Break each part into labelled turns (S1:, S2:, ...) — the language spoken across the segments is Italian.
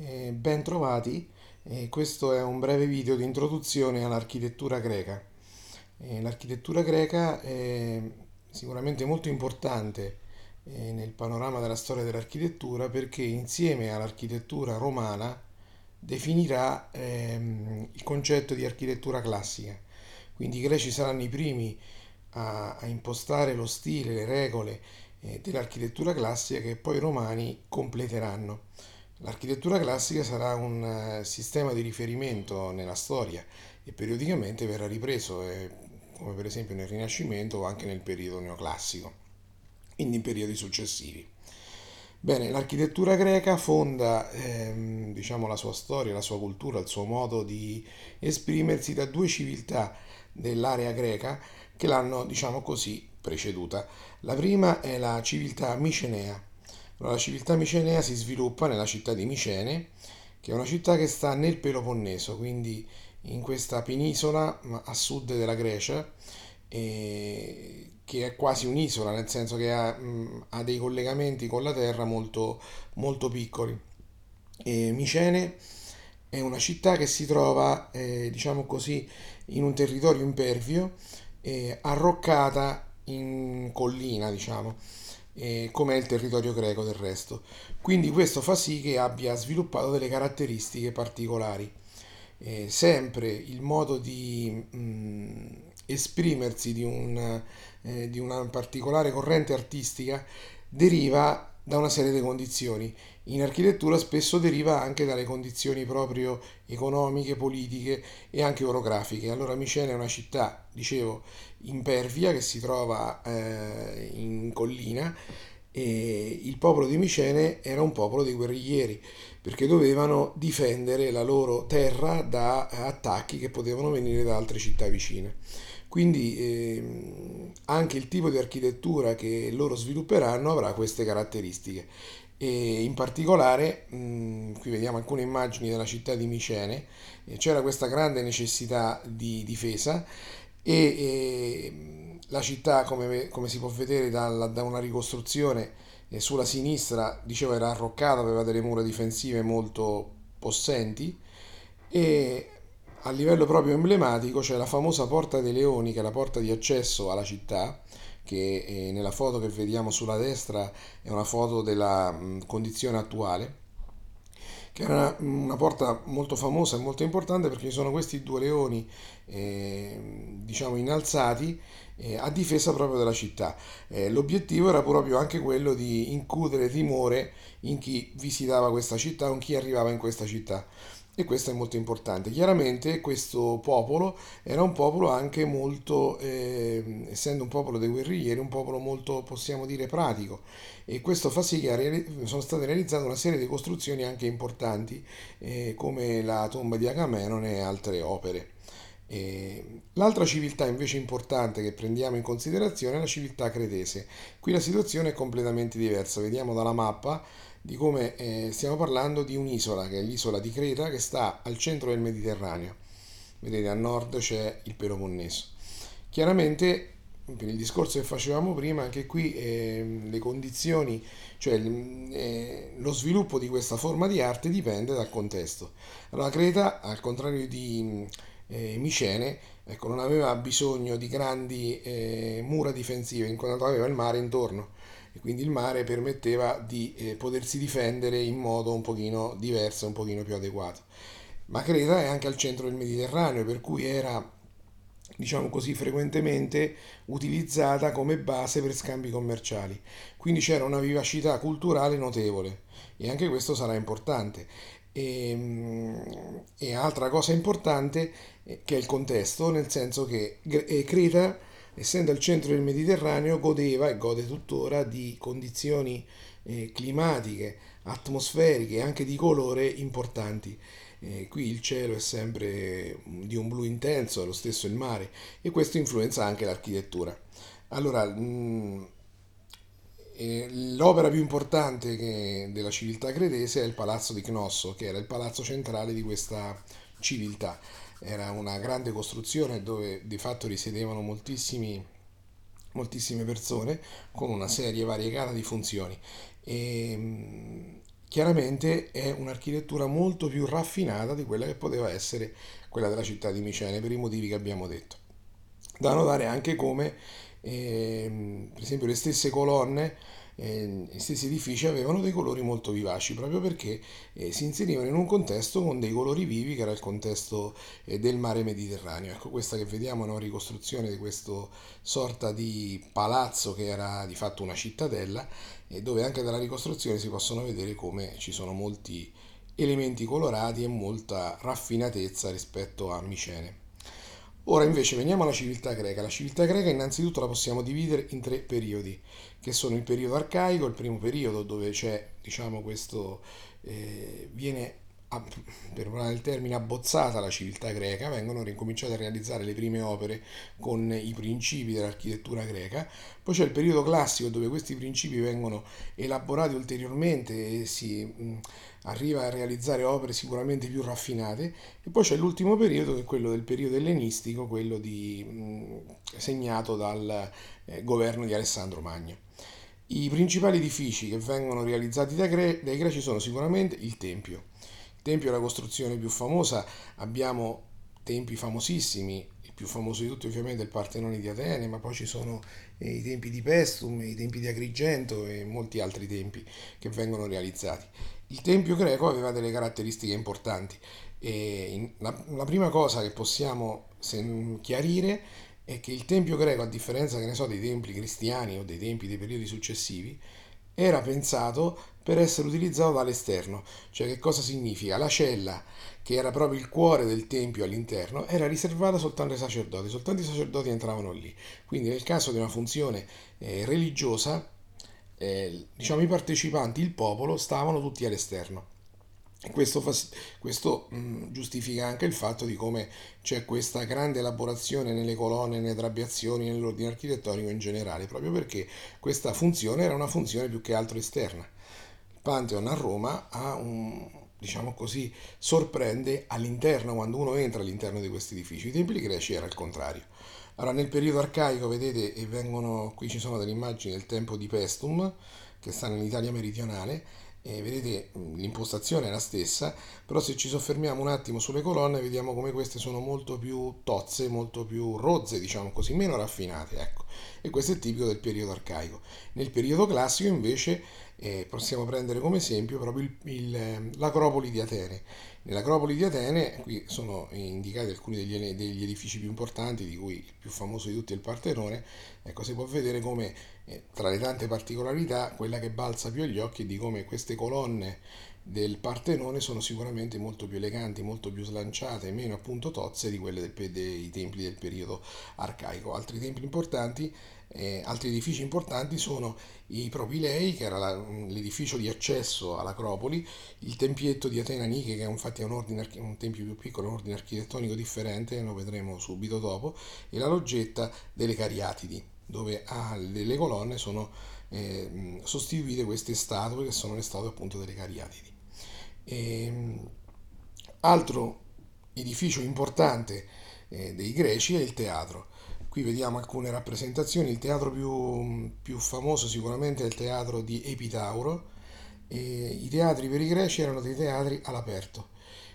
S1: Eh, ben trovati, eh, questo è un breve video di introduzione all'architettura greca. Eh, l'architettura greca è sicuramente molto importante eh, nel panorama della storia dell'architettura perché insieme all'architettura romana definirà ehm, il concetto di architettura classica. Quindi i greci saranno i primi a, a impostare lo stile, le regole eh, dell'architettura classica che poi i romani completeranno. L'architettura classica sarà un eh, sistema di riferimento nella storia e periodicamente verrà ripreso, eh, come per esempio nel Rinascimento o anche nel periodo neoclassico, quindi in periodi successivi. Bene, l'architettura greca fonda ehm, diciamo, la sua storia, la sua cultura, il suo modo di esprimersi da due civiltà dell'area greca che l'hanno, diciamo così, preceduta. La prima è la civiltà micenea, la civiltà micenea si sviluppa nella città di Micene, che è una città che sta nel Peloponneso, quindi in questa penisola a sud della Grecia, che è quasi un'isola, nel senso che ha, ha dei collegamenti con la terra molto, molto piccoli. E Micene è una città che si trova, eh, diciamo così, in un territorio impervio, eh, arroccata in collina, diciamo eh, come il territorio greco del resto. Quindi questo fa sì che abbia sviluppato delle caratteristiche particolari. Eh, sempre il modo di mh, esprimersi di, un, eh, di una particolare corrente artistica deriva da una serie di condizioni. In architettura spesso deriva anche dalle condizioni proprio economiche, politiche e anche orografiche. Allora Micene è una città, dicevo, impervia che si trova eh, in collina e il popolo di Micene era un popolo di guerriglieri perché dovevano difendere la loro terra da attacchi che potevano venire da altre città vicine. Quindi eh, anche il tipo di architettura che loro svilupperanno avrà queste caratteristiche. E in particolare, mh, qui vediamo alcune immagini della città di Micene, eh, c'era questa grande necessità di difesa e, e la città, come, come, si può vedere dalla, da una ricostruzione eh, sulla sinistra, dicevo era arroccata, aveva delle mura difensive molto possenti e a livello proprio emblematico c'è la famosa Porta dei Leoni, che è la porta di accesso alla città, che eh, nella foto che vediamo sulla destra è una foto della mh, condizione attuale, che è una, una, porta molto famosa e molto importante perché ci sono questi due leoni eh, diciamo innalzati eh, a difesa proprio della città. Eh, l'obiettivo era proprio anche quello di incudere timore in chi visitava questa città o in chi arrivava in questa città e questo è molto importante. Chiaramente questo popolo era un popolo anche molto, eh, essendo un popolo dei guerriglieri, un popolo molto, possiamo dire, pratico e questo fa sì che sono state realizzate una serie di costruzioni anche importanti eh, come la tomba di Agamennone e altre opere. E l'altra civiltà invece importante che prendiamo in considerazione è la civiltà cretese. Qui la situazione è completamente diversa, vediamo dalla mappa di come eh, stiamo parlando di un'isola che è l'isola di Creta che sta al centro del Mediterraneo. Vedete a nord c'è il Peloponneso. Chiaramente per il discorso che facevamo prima, anche qui eh, le condizioni, cioè eh, lo sviluppo di questa forma di arte dipende dal contesto. Allora Creta, al contrario di eh, Micene, ecco, non aveva bisogno di grandi eh, mura difensive, in quanto aveva il mare intorno e quindi il mare permetteva di eh, potersi difendere in modo un pochino diverso, un pochino più adeguato. Ma Creta è anche al centro del Mediterraneo, per cui era diciamo così, frequentemente utilizzata come base per scambi commerciali. Quindi c'era una vivacità culturale notevole e anche questo sarà importante. E, ehm, e altra cosa importante che è il contesto, nel senso che eh, Creta essendo al centro del Mediterraneo, godeva e gode tuttora di condizioni eh, climatiche, atmosferiche e anche di colore importanti. Eh, qui il cielo è sempre di un blu intenso, lo stesso il mare, e questo influenza anche l'architettura. Allora, mh, mm, eh, l'opera più importante che, della civiltà cretese è il palazzo di Cnosso, che era il palazzo centrale di questa civiltà era una grande costruzione dove di fatto risiedevano moltissime persone con una serie variegata di funzioni. E, chiaramente è un'architettura molto più raffinata di quella che poteva essere quella della città di Micene per i motivi che abbiamo detto. Da notare anche come, ehm, per esempio, le stesse colonne gli stessi edifici avevano dei colori molto vivaci proprio perché eh, si inserivano in un contesto con dei colori vivi che era il contesto eh, del mare Mediterraneo. Ecco, questa che vediamo è una ricostruzione di questo sorta di palazzo che era di fatto una cittadella e dove anche dalla ricostruzione si possono vedere come ci sono molti elementi colorati e molta raffinatezza rispetto a Micene. Ora invece veniamo alla civiltà greca. La civiltà greca innanzitutto la possiamo dividere in tre periodi, che sono il periodo arcaico, il primo periodo dove c'è, diciamo, questo, eh, viene per parlare del termine, abbozzata la civiltà greca, vengono ricominciate a realizzare le prime opere con i principi dell'architettura greca. Poi c'è il periodo classico dove questi principi vengono elaborati ulteriormente e si mh, arriva a realizzare opere sicuramente più raffinate. E poi c'è l'ultimo periodo che è quello del periodo ellenistico, quello di, mh, segnato dal eh, governo di Alessandro Magno. I principali edifici che vengono realizzati dai, gre- dai greci sono sicuramente il Tempio Tempio è la costruzione più famosa, abbiamo tempi famosissimi, il più famoso di tutti ovviamente è il Partenone di Atene, ma poi ci sono eh, i tempi di Pestum, i tempi di Agrigento e molti altri tempi che vengono realizzati. Il Tempio greco aveva delle caratteristiche importanti e la, la prima cosa che possiamo chiarire è che il Tempio greco, a differenza so, dei templi cristiani o dei tempi dei periodi successivi, era pensato per essere utilizzato dall'esterno. Cioè che cosa significa? La cella, che era proprio il cuore del tempio all'interno, era riservata soltanto ai sacerdoti, soltanto i sacerdoti entravano lì. Quindi nel caso di una funzione eh, religiosa, eh, diciamo i partecipanti, il popolo, stavano tutti all'esterno. Questo, fa, questo mh, giustifica anche il fatto di come c'è questa grande elaborazione nelle colonne, nelle trabeazioni, nell'ordine architettonico in generale, proprio perché questa funzione era una funzione più che altro esterna. Pantheon a Roma ha un, diciamo così, sorprende all'interno, quando uno entra all'interno di questi edifici. I templi greci era il contrario. Allora, nel periodo arcaico, vedete, e vengono, qui ci sono delle immagini del tempo di Pestum, che sta nell'Italia meridionale, e vedete l'impostazione è la stessa, però se ci soffermiamo un attimo sulle colonne vediamo come queste sono molto più tozze, molto più rozze, diciamo così, meno raffinate, ecco. E questo è tipico del periodo arcaico. Nel periodo classico invece eh, possiamo prendere come esempio proprio il, il, ehm, l'Acropoli di Atene. Nell'Acropoli di Atene, qui sono indicati alcuni degli, degli, edifici più importanti, di cui il più famoso di tutti è il Partenone, ecco si può vedere come eh, tra le tante particolarità quella che balza più agli occhi è di come queste colonne del Partenone sono sicuramente molto più eleganti, molto più slanciate, meno appunto tozze di quelle del, dei templi del periodo arcaico. Altri templi importanti eh, altri edifici importanti sono i Propilei, che era la, l'edificio di accesso all'Acropoli, il tempietto di Atena Nike, che infatti è un, ordine, un tempio più piccolo, un ordine architettonico differente, lo vedremo subito dopo, e la loggetta delle Cariatidi, dove alle colonne sono eh, sostituite queste statue, che sono le statue appunto delle Cariatidi. E, ehm, altro edificio importante eh, dei greci è il teatro. Qui vediamo alcune rappresentazioni, il teatro più, più famoso sicuramente è il teatro di Epitauro. E I teatri per i greci erano dei teatri all'aperto,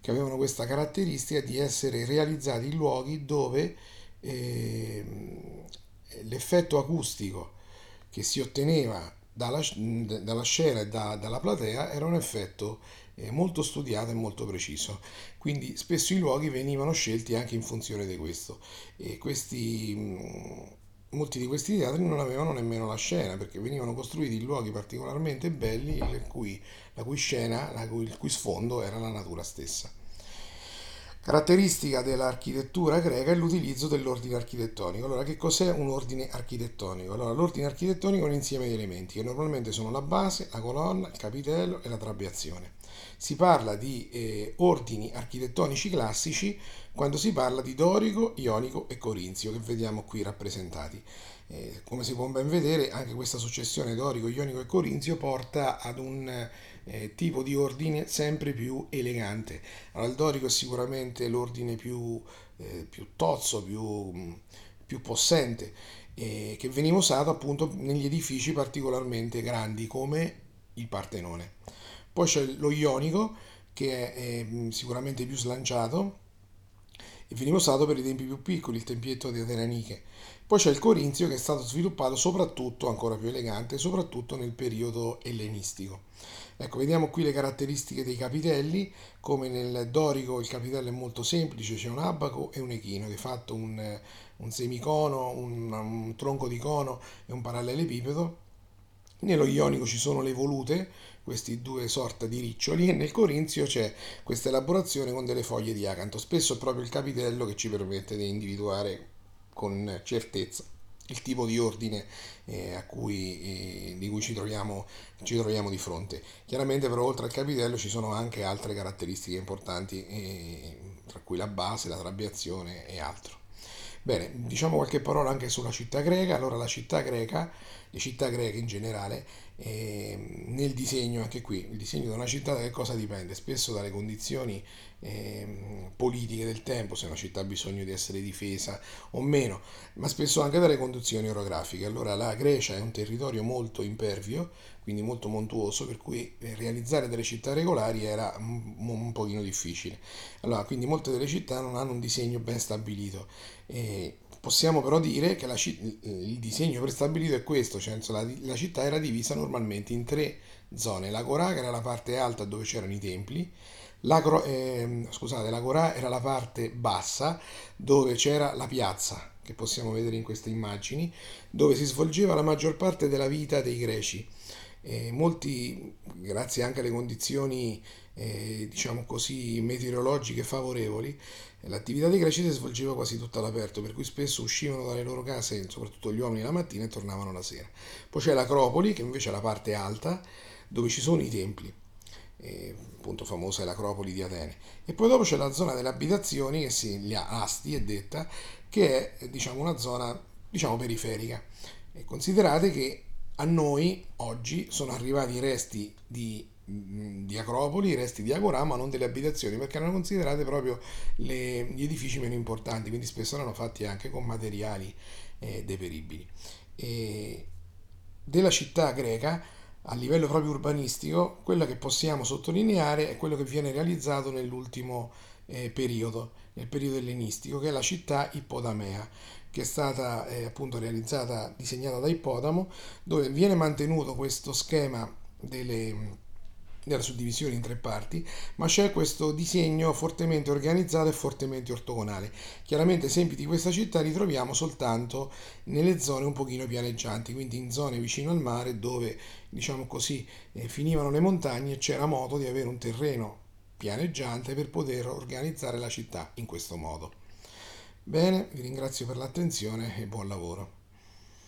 S1: che avevano questa caratteristica di essere realizzati in luoghi dove eh, l'effetto acustico che si otteneva dalla, dalla scena e da, dalla platea era un effetto molto studiato e molto preciso. Quindi spesso i luoghi venivano scelti anche in funzione di questo. E questi, mm, molti di questi teatri non avevano nemmeno la scena perché venivano costruiti in luoghi particolarmente belli cui, la cui scena, la cui, il cui sfondo era la natura stessa. Caratteristica dell'architettura greca è l'utilizzo dell'ordine architettonico. Allora, che cos'è un ordine architettonico? Allora, l'ordine architettonico è un insieme di elementi che normalmente sono la base, la colonna, il capitello e la trabeazione. Si parla di eh, ordini architettonici classici quando si parla di dorico, ionico e corinzio, che vediamo qui rappresentati. Eh, come si può ben vedere, anche questa successione dorico, ionico e corinzio porta ad un eh, tipo di ordine sempre più elegante. Allora, il dorico è sicuramente l'ordine più, eh, più tozzo, più, più possente, eh, che veniva usato appunto negli edifici particolarmente grandi come il Partenone. Poi c'è lo Ionico, che è, è sicuramente più slanciato e veniva usato per i tempi più piccoli, il tempietto di Atenaniche. Poi c'è il Corinzio che è stato sviluppato soprattutto, ancora più elegante, soprattutto nel periodo ellenistico. Ecco, vediamo qui le caratteristiche dei capitelli, come nel dorico il capitello è molto semplice, c'è un abaco e un echino, di fatto un, un semicono, un, un tronco di cono e un parallelepipedo. Nello ionico ci sono le volute, questi due sorta di riccioli, e nel corinzio c'è questa elaborazione con delle foglie di acanto. Spesso è proprio il capitello che ci permette di individuare con certezza il tipo di ordine eh, cui, eh, di cui ci troviamo, ci troviamo, di fronte. Chiaramente però oltre al capitello ci sono anche altre caratteristiche importanti, eh, tra cui la base, la trabeazione e altro. Bene, diciamo qualche parola anche sulla città greca. Allora, la città greca, le città greche in generale, eh, nel disegno, anche qui, il disegno di una città da che cosa dipende? Spesso dalle condizioni eh, politiche del tempo, se una città ha bisogno di essere difesa o meno, ma spesso anche dalle condizioni orografiche. Allora, la Grecia è un territorio molto impervio, quindi molto montuoso, per cui eh, realizzare delle città regolari era un, un pochino difficile. Allora, quindi molte delle città non hanno un disegno ben stabilito. E possiamo però dire che la, il disegno prestabilito è questo, cioè la, la, città era divisa normalmente in tre zone. L'Agorà, che era la parte alta dove c'erano i templi, L'agro, eh, scusate, l'Agorà era la parte bassa dove c'era la piazza, che possiamo vedere in queste immagini, dove si svolgeva la maggior parte della vita dei greci. Eh, molti, grazie anche alle condizioni eh, diciamo così, meteorologiche favorevoli, l'attività dei greci si svolgeva quasi tutta all'aperto, per cui spesso uscivano dalle loro case, soprattutto gli uomini la mattina, e tornavano la sera. Poi c'è l'Acropoli, che invece è la parte alta, dove ci sono i templi. Eh, appunto famosa è l'Acropoli di Atene. E poi dopo c'è la zona delle abitazioni, che si, gli Asti è detta, che è diciamo, una zona diciamo, periferica. E considerate che a noi oggi sono arrivati i resti di, di Acropoli, i resti di Agorà, ma non delle abitazioni, perché erano considerate proprio le, gli edifici meno importanti, quindi spesso erano fatti anche con materiali eh, deperibili. E della città greca, a livello proprio urbanistico, quello che possiamo sottolineare è quello che viene realizzato nell'ultimo eh, periodo, nel periodo ellenistico, che è la città Ippodamea che è stata eh, appunto realizzata, disegnata da Ippodamo, dove viene mantenuto questo schema delle, della suddivisione in tre parti, ma c'è questo disegno fortemente organizzato e fortemente ortogonale. Chiaramente esempi di questa città li troviamo soltanto nelle zone un pochino pianeggianti, quindi in zone vicino al mare dove, diciamo così, eh, finivano le montagne c'era modo di avere un terreno pianeggiante per poter organizzare la città in questo modo. Bene, vi ringrazio per l'attenzione e buon lavoro.